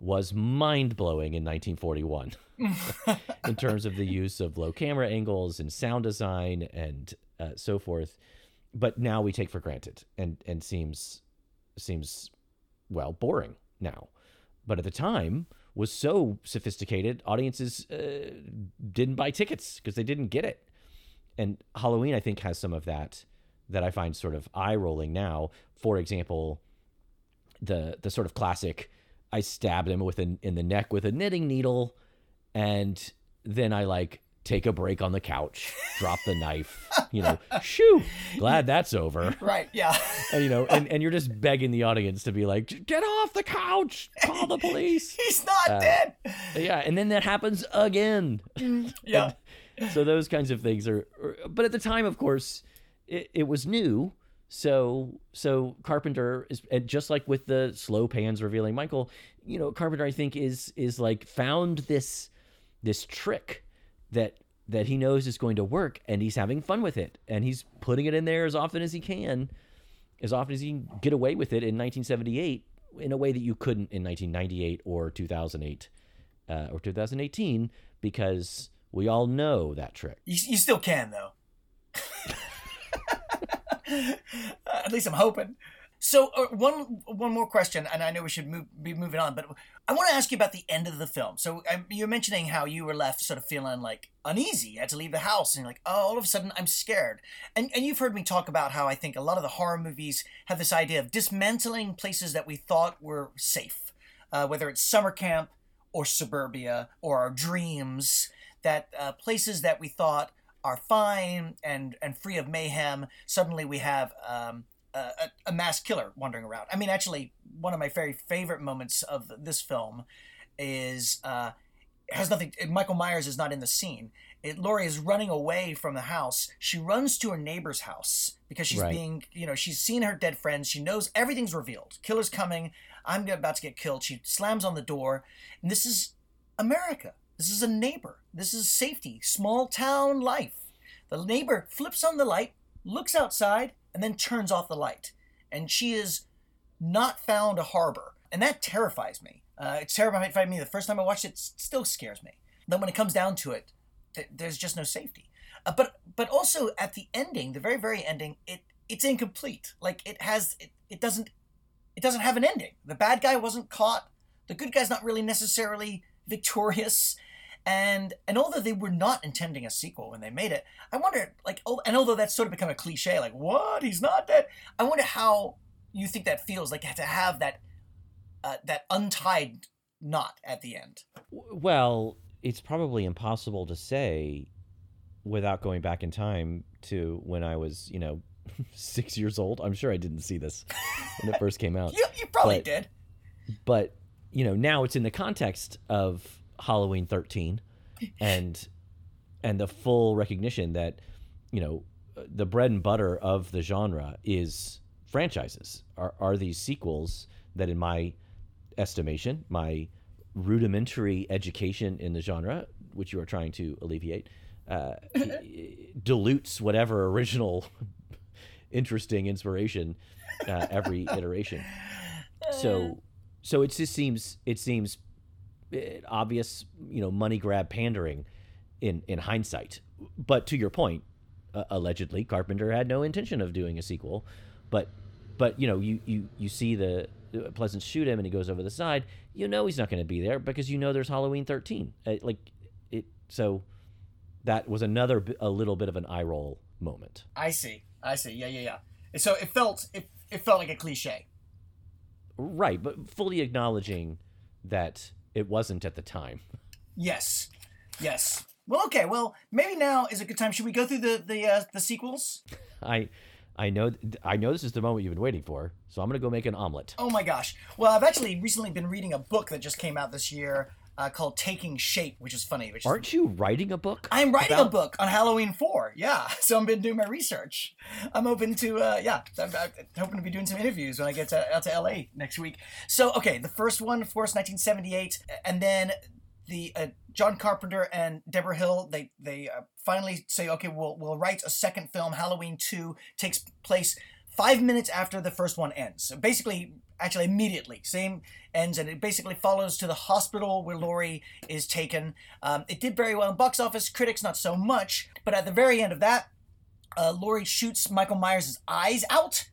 was mind-blowing in 1941 (laughs) in terms of the use of low camera angles and sound design and uh, so forth. But now we take for granted and and seems seems well boring now. But at the time was so sophisticated audiences uh, didn't buy tickets because they didn't get it. And halloween i think has some of that that i find sort of eye rolling now. For example the the sort of classic i stabbed him with an in the neck with a knitting needle and then i like take a break on the couch drop the knife you know (laughs) shoo glad that's over Right. Yeah. (laughs) and you know and, and you're just begging the audience to be like get off the couch call the police (laughs) He's not Uh, dead. yeah and then that happens again Yeah. so those kinds of things are are- but at the time of course it, it was new so so carpenter is and just like with the slow pans revealing michael you know carpenter i think is is like found this this trick that that he knows is going to work and he's having fun with it and he's putting it in there as often as he can as often as he can get away with it in 1978 in a way that you couldn't in 1998 or 2008 uh, or 2018 because we all know that trick You, you still can though. (laughs) At least I'm hoping. So uh, one one more question, and I know we should move, be moving on, but I want to ask you about the end of the film. So um, you're mentioning how you were left sort of feeling like uneasy. You had to leave the house, and you're like, oh, all of a sudden I'm scared. And and you've heard me talk about how I think a lot of the horror movies have this idea of dismantling places that we thought were safe, uh, whether it's summer camp or suburbia or our dreams. That uh, places that we thought are fine and and free of mayhem. Suddenly we have um, a, a mass killer wandering around. I mean, actually, one of my very favorite moments of this film is uh, has nothing. Michael Myers is not in the scene. It, Laurie is running away from the house. She runs to her neighbor's house because she's Right. being, you know, she's seen her dead friends. She knows everything's revealed. Killer's coming. I'm about to get killed. She slams on the door, and this is America. This is a neighbor. This is safety. Small town life. The neighbor flips on the light, looks outside, and then turns off the light. And she is not found a harbor. And that terrifies me. Uh, it terrified me the first time I watched it, it still scares me. Then when it comes down to it, th- there's just no safety. Uh, but but also at the ending, the very very ending, it it's incomplete. Like it has it, it doesn't it doesn't have an ending. The bad guy wasn't caught. The good guy's not really necessarily victorious. And and although they were not intending a sequel when they made it, I wonder like oh, and although that's sort of become a cliche, like what he's not dead. I wonder how you think that feels like to have that uh, that untied knot at the end. Well, it's probably impossible to say without going back in time to when I was, you know, (laughs) six years old. I'm sure I didn't see this when it first came (laughs) out. You you probably But- did. But, you know, now it's in the context of Halloween 13 and and the full recognition that, you know, the bread and butter of the genre is franchises. Are are these sequels that in my estimation, my rudimentary education in the genre, which you are trying to alleviate, uh, (laughs) dilutes whatever original (laughs) interesting inspiration uh, every iteration. So, so it just seems it seems obvious, you know, money grab pandering in in hindsight. But to your point, uh, allegedly Carpenter had no intention of doing a sequel, but but you know you you you see the Pleasence shoot him and he goes over the side. You know he's not going to be there because you know there's Halloween 13. Uh, like it. So that was another a little bit of an eye roll moment. I see. I see. Yeah, yeah, yeah. And So it felt it, it felt like a cliche. Right, but fully acknowledging that it wasn't at the time. Yes. Yes. Well, okay. Well, maybe now is a good time. Should we go through the the uh, the sequels? (laughs) I I know I know this is the moment you've been waiting for, so I'm gonna go make an omelet. Oh my gosh. Well, I've actually recently been reading a book that just came out this year uh, called Taking Shape, which is funny. Which Aren't you writing a book? I'm writing about- a book on Halloween 4. Yeah. (laughs) So I've been doing my research. I'm open to, uh, yeah, I'm, I'm hoping to be doing some interviews when I get to, out to LA next week. So, okay, the first one, of course, 1978. And then the uh, John Carpenter and Debra Hill, they, they uh, finally say, okay, we'll, we'll write a second film. Halloween 2 takes place five minutes after the first one ends. So basically, actually immediately, same ends, and it basically follows to the hospital where Laurie is taken. Um, it did very well in box office, critics not so much, but at the very end of that, uh, Laurie shoots Michael Myers' eyes out,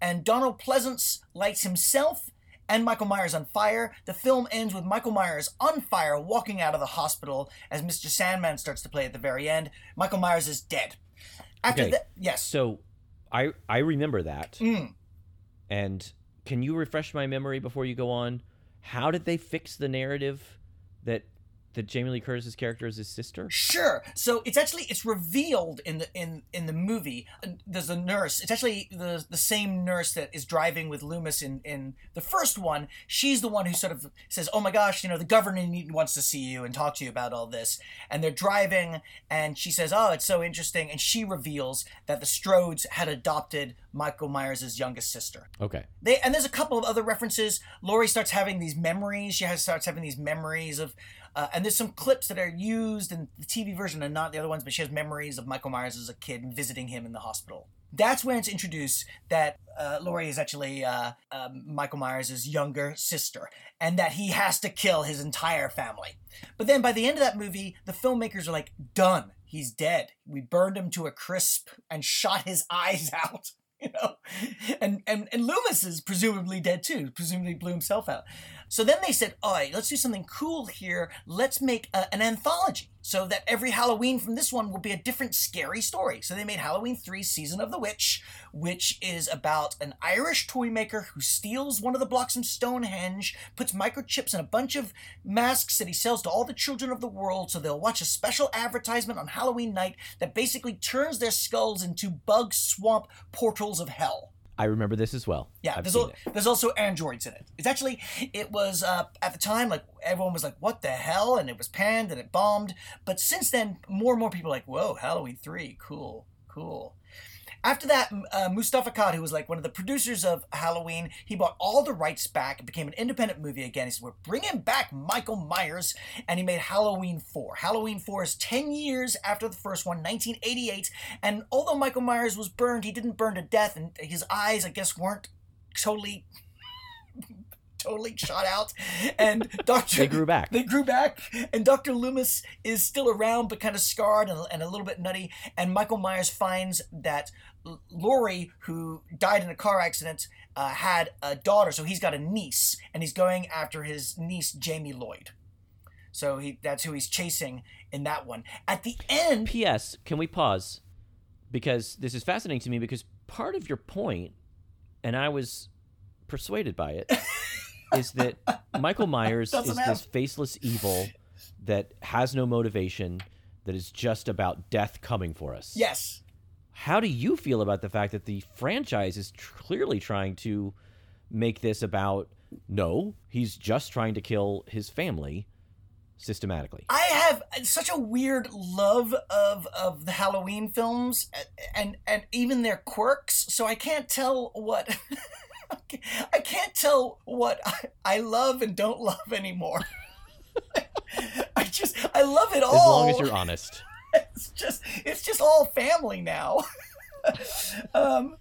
and Donald Pleasence lights himself and Michael Myers on fire. The film ends with Michael Myers on fire walking out of the hospital as Mr. Sandman starts to play at the very end. Michael Myers is dead. After Okay. that, yes. So, I I remember that. Mm. And can you refresh my memory before you go on? How did they fix the narrative that that Jamie Lee Curtis's character is his sister? Sure. So it's actually it's revealed in the in in the movie. Uh, There's a nurse. It's actually the the same nurse that is driving with Loomis in in the first one. She's the one who sort of says, "Oh my gosh, you know, the governor wants to see you and talk to you about all this." And they're driving, and she says, "Oh, it's so interesting." And she reveals that the Strodes had adopted Michael Myers' youngest sister. Okay. They and there's a couple of other references. Laurie starts having these memories. She has starts having these memories of Uh, and there's some clips that are used in the TV version and not the other ones, but she has memories of Michael Myers as a kid and visiting him in the hospital. That's when it's introduced that uh, Laurie is actually uh, um, Michael Myers' younger sister, and that he has to kill his entire family. But then by the end of that movie, the filmmakers are like, done. He's dead. We burned him to a crisp and shot his (laughs) eyes out. You know, and and and Loomis is presumably dead too. Presumably blew himself out. So then they said, all right, let's do something cool here. Let's make a, an anthology so that every Halloween from this one will be a different scary story. So they made Halloween 3 Season of the Witch, which is about an Irish toy maker who steals one of the blocks from Stonehenge, puts microchips in a bunch of masks that he sells to all the children of the world so they'll watch a special advertisement on Halloween night that basically turns their skulls into bug swamp portals of hell. I remember this as well. Yeah, I've there's, al- there's also androids in it. It's actually it was uh, at the time like everyone was like, "What the hell?" and it was panned and it bombed. But since then, more and more people are like, "Whoa, Halloween three, cool, cool." After that, uh, Moustapha Akkad, who was like one of the producers of Halloween, he bought all the rights back. It became an independent movie again. He said, "We're bringing back Michael Myers," and he made Halloween four. Halloween four is ten years after the first one, 1988. And although Michael Myers was burned, he didn't burn to death, and his eyes, I guess, weren't totally totally shot out and dr (laughs) They grew back. they grew back and dr loomis is still around but kind of scarred and, and a little bit nutty and michael myers finds that L- Laurie, who died in a car accident, uh, had a daughter, so he's got a niece, and he's going after his niece Jamie Lloyd. So he that's who he's chasing in that one. At the end, P.S. Can we pause? Because this is fascinating to me because part of your point, and I was persuaded by it, (laughs) is that Michael Myers (laughs) Doesn't is have- this faceless evil that has no motivation, that is just about death coming for us. yes, How do you feel about the fact that the franchise is tr- clearly trying to make this about no, he's just trying to kill his family systematically? I have such a weird love of of the Halloween films and and even their quirks, so I can't tell what (laughs) I can't tell what I, I love and don't love anymore. (laughs) I just I love it all. As long as you're honest. (laughs) it's just it's just all family now. (laughs) um,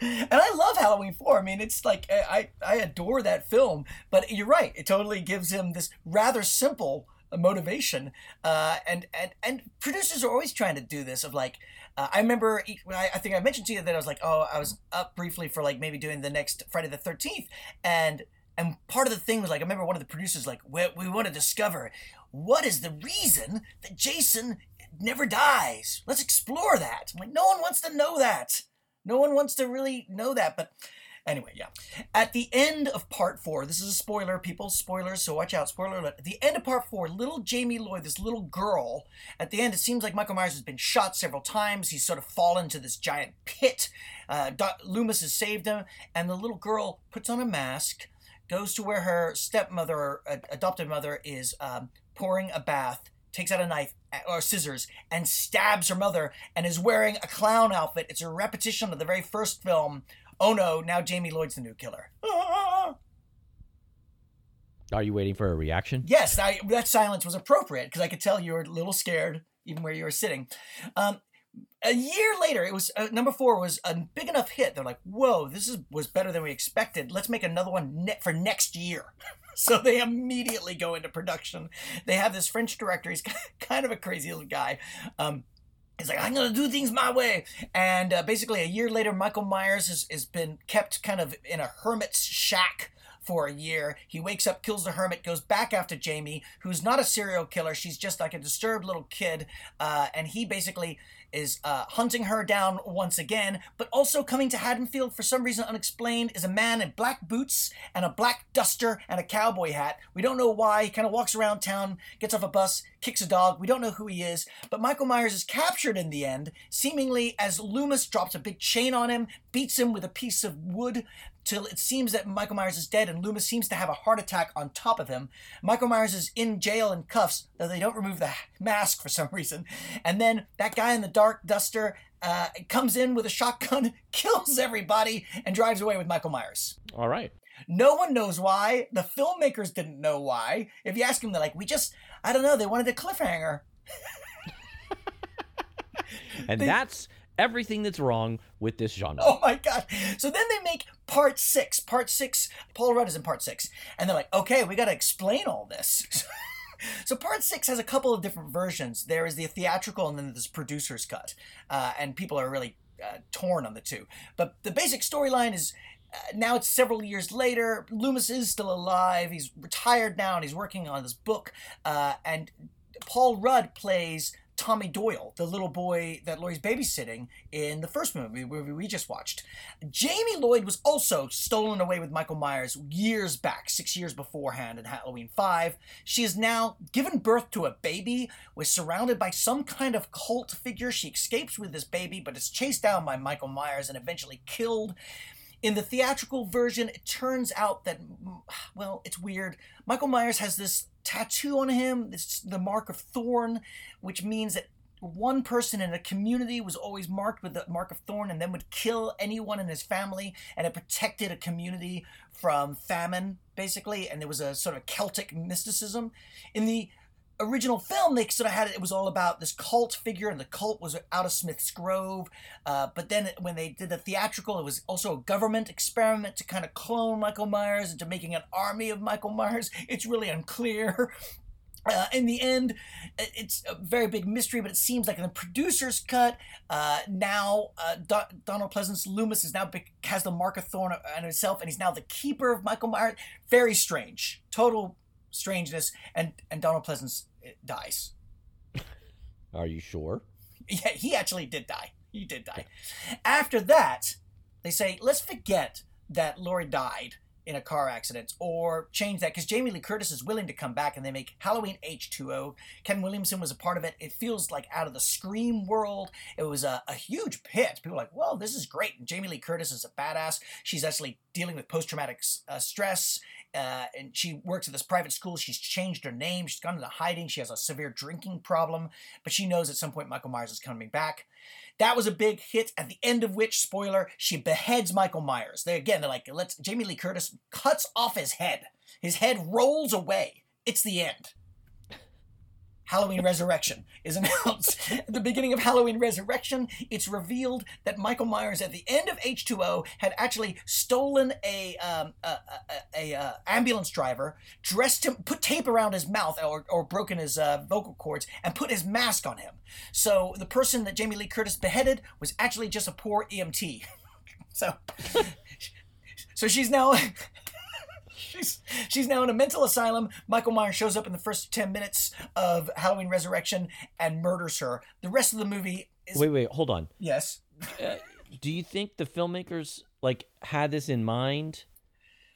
and I love Halloween Four. I mean, it's like I I adore that film. But you're right; it totally gives him this rather simple motivation. Uh, and and and producers are always trying to do this. Of like, uh, I remember I, I think I mentioned to you that I was like, oh, I was up briefly for like maybe doing the next Friday the Thirteenth, and and part of the thing was like I remember one of the producers like we, we want to discover what is the reason that Jason never dies. Let's explore that. I'm like no one wants to know that. No one wants to really know that. But anyway, yeah. At the end of part four, this is a spoiler, people. Spoilers, so watch out. Spoiler alert. At the end of part four, little Jamie Lloyd, this little girl, at the end, it seems like Michael Myers has been shot several times. He's sort of fallen to this giant pit. Uh, Loomis has saved him, and the little girl puts on a mask goes to where her stepmother or uh, adopted mother is um, pouring a bath, takes out a knife uh, or scissors, and stabs her mother, and is wearing a clown outfit. It's a repetition of the very first film. Oh no! Now Jamie Lloyd's the new killer. Ah! (laughs) Are you waiting for a reaction? Yes, I, that silence was appropriate because I could tell you were a little scared, even where you were sitting. Um, a year later, it was uh, number four was a big enough hit. They're like, "Whoa, this is was better than we expected. Let's make another one ne- for next year." (laughs) so they immediately go into production. They have this French director. He's kind of a crazy little guy. Um, He's like, I'm gonna do things my way, and uh, basically, a year later, Michael Myers has, has been kept kind of in a hermit's shack for a year. He wakes up, kills the hermit, goes back after Jamie, who's not a serial killer. She's just like a disturbed little kid, uh, and he basically is uh, hunting her down once again. But also coming to Haddonfield for some reason unexplained is a man in black boots and a black duster and a cowboy hat. We don't know why. He kind of walks around town, gets off a bus, kicks a dog. We don't know who he is. But Michael Myers is captured in the end, seemingly as Loomis drops a big chain on him, beats him with a piece of wood till it seems that Michael Myers is dead and Loomis seems to have a heart attack on top of him. Michael Myers is in jail in cuffs, though they don't remove the mask for some reason. And then that guy in the dark duster uh, comes in with a shotgun, (laughs) kills everybody, and drives away with Michael Myers. All right. No one knows why. The filmmakers didn't know why. If you ask them, they're like, we just, I don't know, they wanted a cliffhanger. (laughs) And They- that's everything that's wrong with this genre. Oh my god. So then they make part six. Part six, Paul Rudd is in part six. And they're like, okay, we gotta explain all this. (laughs) so part six has a couple of different versions. There is the theatrical and then there's producer's cut. Uh, and people are really uh, torn on the two. But the basic storyline is uh, now it's several years later. Loomis is still alive. He's retired now and he's working on this book. Uh, and Paul Rudd plays Tommy Doyle, the little boy that Laurie's babysitting in the first movie, movie we just watched. Jamie Lloyd was also stolen away with Michael Myers years back, six years beforehand in Halloween 5. She is now given birth to a baby, was surrounded by some kind of cult figure. She escapes with this baby, but is chased down by Michael Myers and eventually killed. In the theatrical version, it turns out that, well, it's weird. Michael Myers has this tattoo on him, it's the mark of thorn, which means that one person in a community was always marked with the mark of thorn and then would kill anyone in his family, and it protected a community from famine, basically, and there was a sort of Celtic mysticism. In the original film, they sort of had it, it was all about this cult figure, and the cult was out of Smith's Grove. Uh, but then when they did the theatrical, it was also a government experiment to kind of clone Michael Myers into making an army of Michael Myers. (laughs) It's really unclear. (laughs) Uh, in the end, it's a very big mystery, but it seems like in the producer's cut, uh, now uh, Do- Donald Pleasence Loomis is now bec- has the mark of thorn on himself, and he's now the keeper of Michael Myers. Very strange, total strangeness, and and Donald Pleasence uh, dies. Are you sure? (laughs) Yeah, he actually did die. He did die. After that, they say, let's forget that Laurie died in a car accident or change that because Jamie Lee Curtis is willing to come back and they make Halloween H2O. Ken Williamson was a part of it. It feels like out of the Scream world. It was a, a huge hit. People are like, well, this is great. And Jamie Lee Curtis is a badass. She's actually dealing with post traumatic uh, stress. Uh, and she works at this private school. She's changed her name. She's gone into hiding. She has a severe drinking problem, but she knows at some point Michael Myers is coming back. That was a big hit. At the end of which, spoiler, she beheads Michael Myers. They again, they're like, let's. Jamie Lee Curtis cuts off his head. His head rolls away. It's the end. Halloween Resurrection is announced. At the beginning of Halloween Resurrection, it's revealed that Michael Myers, at the end of H2O, had actually stolen a um, a, a, a, uh, ambulance driver, dressed him, put tape around his mouth or, or broken his uh, vocal cords, and put his mask on him. So the person that Jamie Lee Curtis beheaded was actually just a poor EMT. (laughs) so, (laughs) so she's now. She's, she's now in a mental asylum. Michael Myers shows up in the first 10 minutes of Halloween Resurrection and murders her. The rest of the movie is. Wait, wait, hold on. Yes. Do you think the filmmakers like had this in mind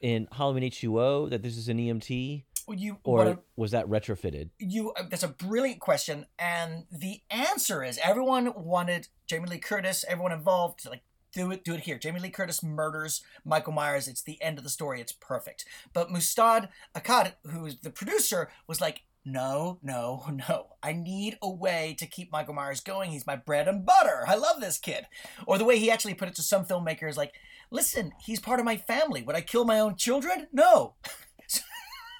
in Halloween H2O that this is an EMT, You, or a- was that retrofitted? you uh, that's a brilliant question and the answer is everyone wanted jamie lee curtis everyone involved to like do it do it here. Jamie lee curtis murders michael myers. It's the end of the story. It's perfect. But Moustapha Akkad who's the producer was like no no (laughs) no. I need a way to keep michael myers going. He's my bread and butter. I love this kid. Or the way he actually put it to some filmmakers like listen he's part of my family. Would i kill my own children? No. (laughs)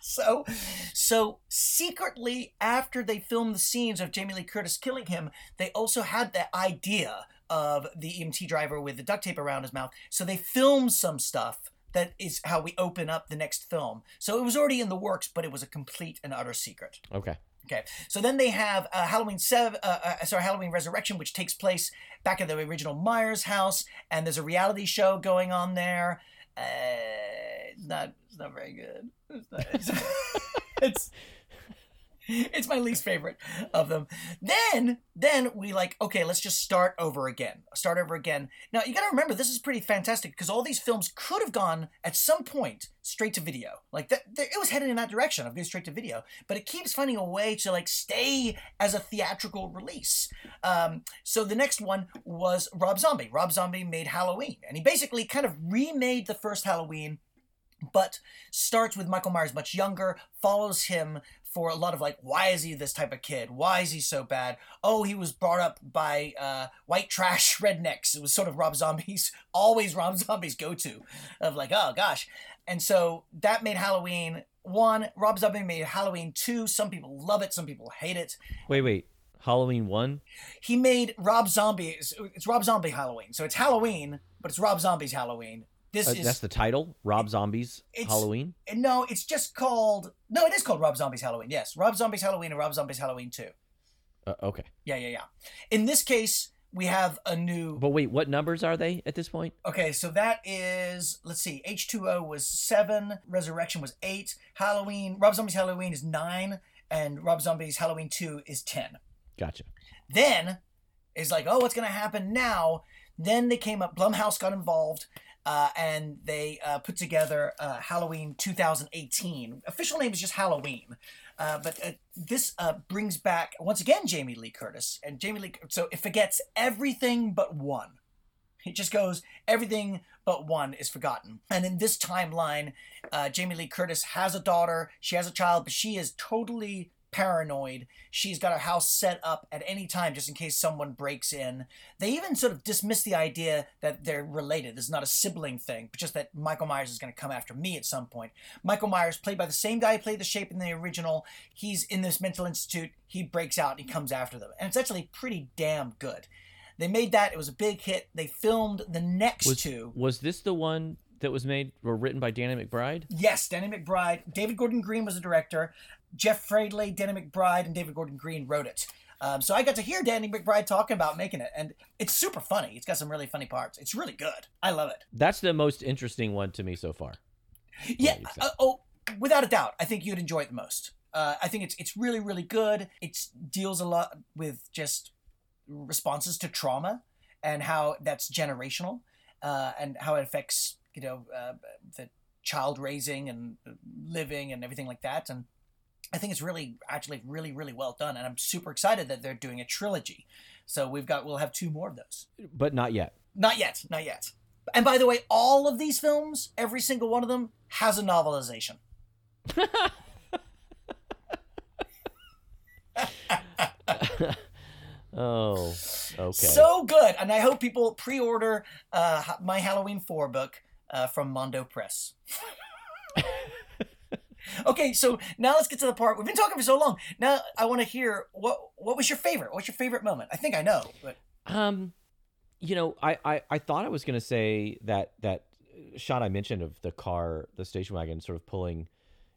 So so secretly after they filmed the scenes of Jamie Lee Curtis killing him, they also had the idea of the EMT driver with the duct tape around his mouth. So they filmed some stuff that is how we open up the next film. So it was already in the works, but it was a complete and utter secret. Okay. Okay, so then they have uh, Halloween Seven, uh, uh, sorry, Halloween Resurrection, which takes place back at the original Myers house, and there's a reality show going on there. Uh, it's not, it's not very good. It's, not, it's, (laughs) it's (laughs) it's my least favorite of them. Then, then we like, okay, let's just start over again. Start over again. Now you got to remember, this is pretty fantastic because all these films could have gone at some point straight to video. Like that, it was headed in that direction of going straight to video, but it keeps finding a way to like stay as a theatrical release. Um, so the next one was Rob Zombie. Rob Zombie made Halloween, and he basically kind of remade the first Halloween but starts with Michael Myers much younger, follows him for a lot of like, why is he this type of kid? Why is he so bad? Oh, he was brought up by uh, white trash (laughs) rednecks. It was sort of Rob Zombie's, (laughs) always Rob Zombie's go to of like, oh gosh. And so that made Halloween one. Rob Zombie made Halloween two. Some people love it, some people hate it. Wait, wait. Halloween one. He made Rob Zombie. It's, it's Rob Zombie Halloween, so it's Halloween, but it's Rob Zombie's Halloween. This Uh, is that's the title. Rob Zombies It's- Halloween. no, it's just called. No, it is called Rob Zombie's Halloween. Yes, Rob Zombie's Halloween and Rob Zombie's Halloween two. Uh, okay. Yeah, yeah, yeah. In this case, we have a new. But wait, what numbers are they at this point? Okay, so that is let's see. H two O was seven. Resurrection was eight. Halloween. Rob Zombie's Halloween is nine, and Rob Zombie's Halloween two is ten. Gotcha. Then is like, oh, what's gonna happen now? Then they came up. Blumhouse got involved. Uh, and they uh, put together uh, Halloween 2018. Official name is just Halloween, uh, but uh, this uh, brings back once again Jamie Lee Curtis and Jamie Lee. So it forgets everything but one. It just goes everything but one is forgotten. And in this timeline, Jamie Lee Curtis has a daughter. She has a child, but she is totally paranoid. She's got her house set up at any time just in case someone breaks in. They even sort of dismiss the idea that they're related. This is not a sibling thing, but just that Michael Myers is going to come after me at some point. Michael Myers, played by the same guy who played the shape in the original, he's in this mental institute. He breaks out and he comes after them. And it's actually pretty damn good. They made that. It was a big hit. They filmed the next Was two. was this the one that was made or written by Danny McBride? Yes, Danny McBride. David Gordon Green was the director. Jeff Fradley, Danny McBride, and David Gordon Green wrote it. Um, so I got to hear Danny McBride talking about making it, and it's super funny. It's got some really funny parts. It's really good. I love it. That's the most interesting one to me so far. Yeah. Uh, oh, without a doubt, I think you'd enjoy it the most. Uh, I think it's it's really really good. It deals a lot with just responses to trauma and how that's generational uh, and how it affects you know uh, the child raising and living and everything like that. And I think it's really actually really really well done. And I'm super excited that they're doing a trilogy. So we've got we'll have two more of those. But not yet. Not yet, not yet. And by the way, all of these films, every single one of them, has a novelization. (laughs) Oh, okay. So good, and I hope people pre-order uh, my Halloween Four book uh, from Mondo Press. (laughs) okay, so now let's get to the part we've been talking for so long. Now I want to hear what what was your favorite? What's your favorite moment? I think I know, but Um, you know, I, I, I thought I was gonna say that that shot I mentioned of the car, the station wagon, sort of pulling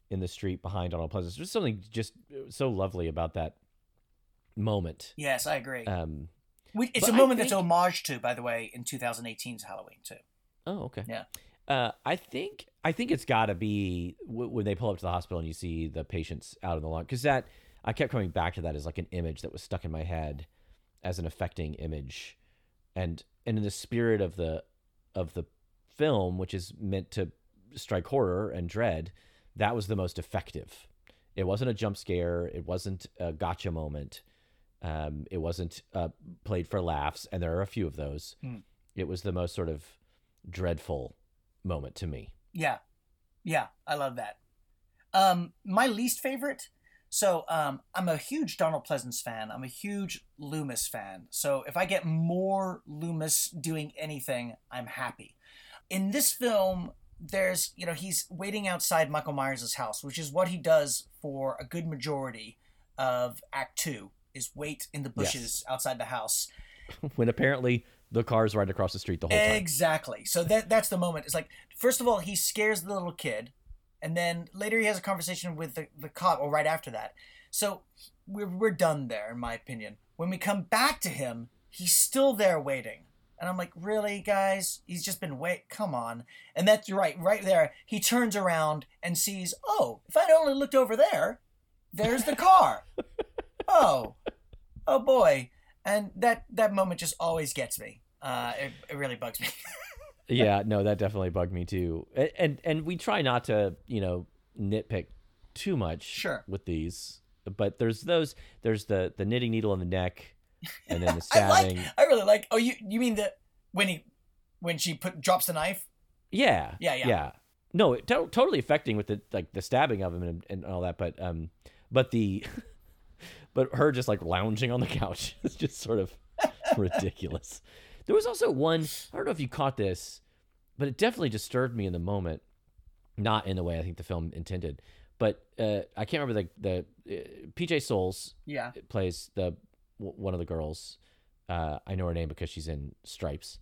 in the street behind Donald Pleasence. There's something just so lovely about that moment. yes, I agree. Um, we, it's a moment that's homage to, by the way, in 2018's Halloween too. oh, okay. Yeah. Uh, I think I think it's got to be w- when they pull up to the hospital and you see the patients out in the lawn because that I kept coming back to that as like an image that was stuck in my head as an affecting image, and and in the spirit of the of the film, which is meant to strike horror and dread, that was the most effective. It wasn't a jump scare. It wasn't a gotcha moment. Um, it wasn't uh, played for laughs, and there are a few of those. Hmm. It was the most sort of dreadful moment to me. Yeah. Yeah, I love that. Um, my least favorite. So um, I'm a huge Donald Pleasence fan. I'm a huge Loomis fan. So if I get more Loomis doing anything, I'm happy. In this film, there's you know he's waiting outside Michael Myers' house, which is what he does for a good majority of Act Two. Is wait in the bushes outside the house. (laughs) when apparently the car's right across the street the whole time. Exactly. So that that's the moment. It's like first of all he scares the little kid, and then later he has a conversation with the, the cop, or right after that. So we're we're done there, in my opinion. When we come back to him, he's still there waiting. And I'm like, really, guys? He's just been wait. Come on. And that's right, right there. He turns around and sees, oh, if I'd only looked over there, there's the car. (laughs) oh, oh boy. And that that moment just always gets me. Uh, it, it really bugs me. (laughs) yeah, no, that definitely bugged me too. And, and and we try not to, you know, nitpick too much Sure. with these. But there's those there's the the knitting needle in the neck and then the (laughs) I like. stabbing. I really like. Oh, you you mean the when he when she put drops the knife? Yeah. Yeah, yeah. Yeah. No, it to- totally affecting with the like the stabbing of him and, and all that, but um But the (laughs) but her just like lounging on the couch (laughs) is just sort of (laughs) ridiculous. There was also one, I don't know if you caught this, but it definitely disturbed me in the moment. Not in the way I think the film intended, but uh, I can't remember the the uh, PJ Soles Yeah. plays the w- one of the girls. Uh, I know her name because she's in Stripes.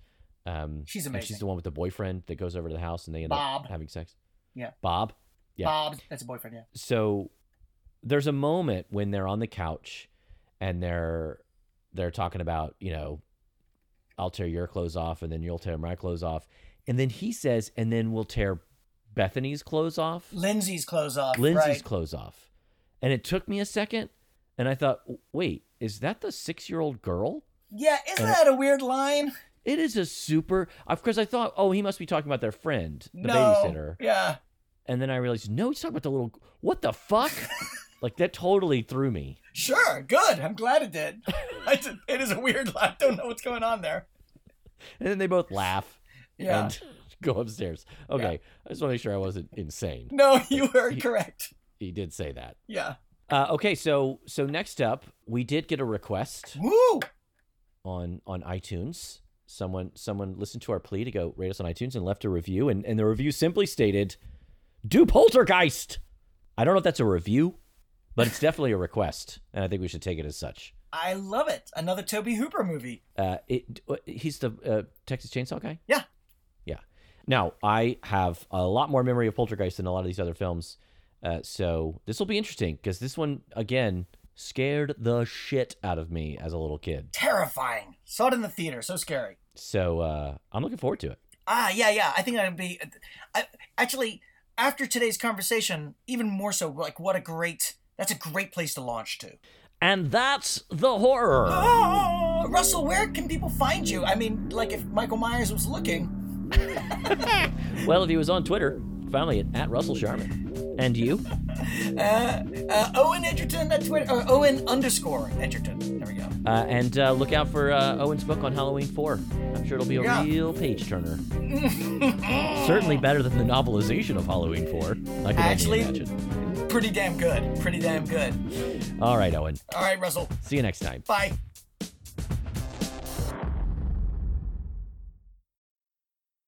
Um, She's and She's the one with the boyfriend that goes over to the house and they end Bob. up having sex. Yeah. Bob. Yeah. Bob, that's a boyfriend, yeah. So there's a moment when they're on the couch and they're they're talking about you know I'll tear your clothes off and then you'll tear my clothes off, and then he says and then we'll tear Bethany's clothes off. Lindsay's clothes off. Lindsay's right. clothes off. And it took me a second, and I thought, wait, is that the six year old girl? Yeah, isn't And- that a weird line? It is a super. Of course, I thought, oh, he must be talking about their friend, the no. babysitter. Yeah. And then I realized, no, he's talking about the little. What the fuck? (laughs) like, that totally threw me. Sure, good. I'm glad it did. (laughs) Did- it is a weird. I don't know what's going on there. And then they both laugh Yeah. and (laughs) go upstairs. Okay, I just want to make sure I wasn't insane. No, you were correct. He did say that. Yeah. Uh, okay, so so next up, we did get a request Woo! on on iTunes. Someone someone listened to our plea to go rate us on iTunes and left a review, and, and the review simply stated, "Do Poltergeist." I don't know if that's a review, but it's definitely a request, and I think we should take it as such. I love it. Another Tobe Hooper movie. Uh, it, he's the uh, Texas Chainsaw guy. Yeah. Yeah. Now I have a lot more memory of Poltergeist than a lot of these other films, uh, so this will be interesting because this one again scared the shit out of me as a little kid. Terrifying. Saw it in the theater. So scary. So uh, I'm looking forward to it. Ah, yeah, yeah. I think that'd be. I, actually, after today's conversation, even more so. Like, what a great. That's a great place to launch to. And that's the horror. Oh, Russell, where can people find you? I mean, like, if Michael Myers was looking. (laughs) well, if he was on Twitter, finally at, at Russell Sharman. And you? (laughs) Uh, uh, Owen Egerton at Twitter, or Owen underscore Egerton. There we go. Uh, and uh, look out for uh, Owen's book on Halloween 4. I'm sure it'll be a Yeah. real page turner. (laughs) Certainly better than the novelization of Halloween 4. I can Actually- imagine. Pretty damn good. Pretty damn good. All right, Owen. All right, Russell. See you next time. Bye.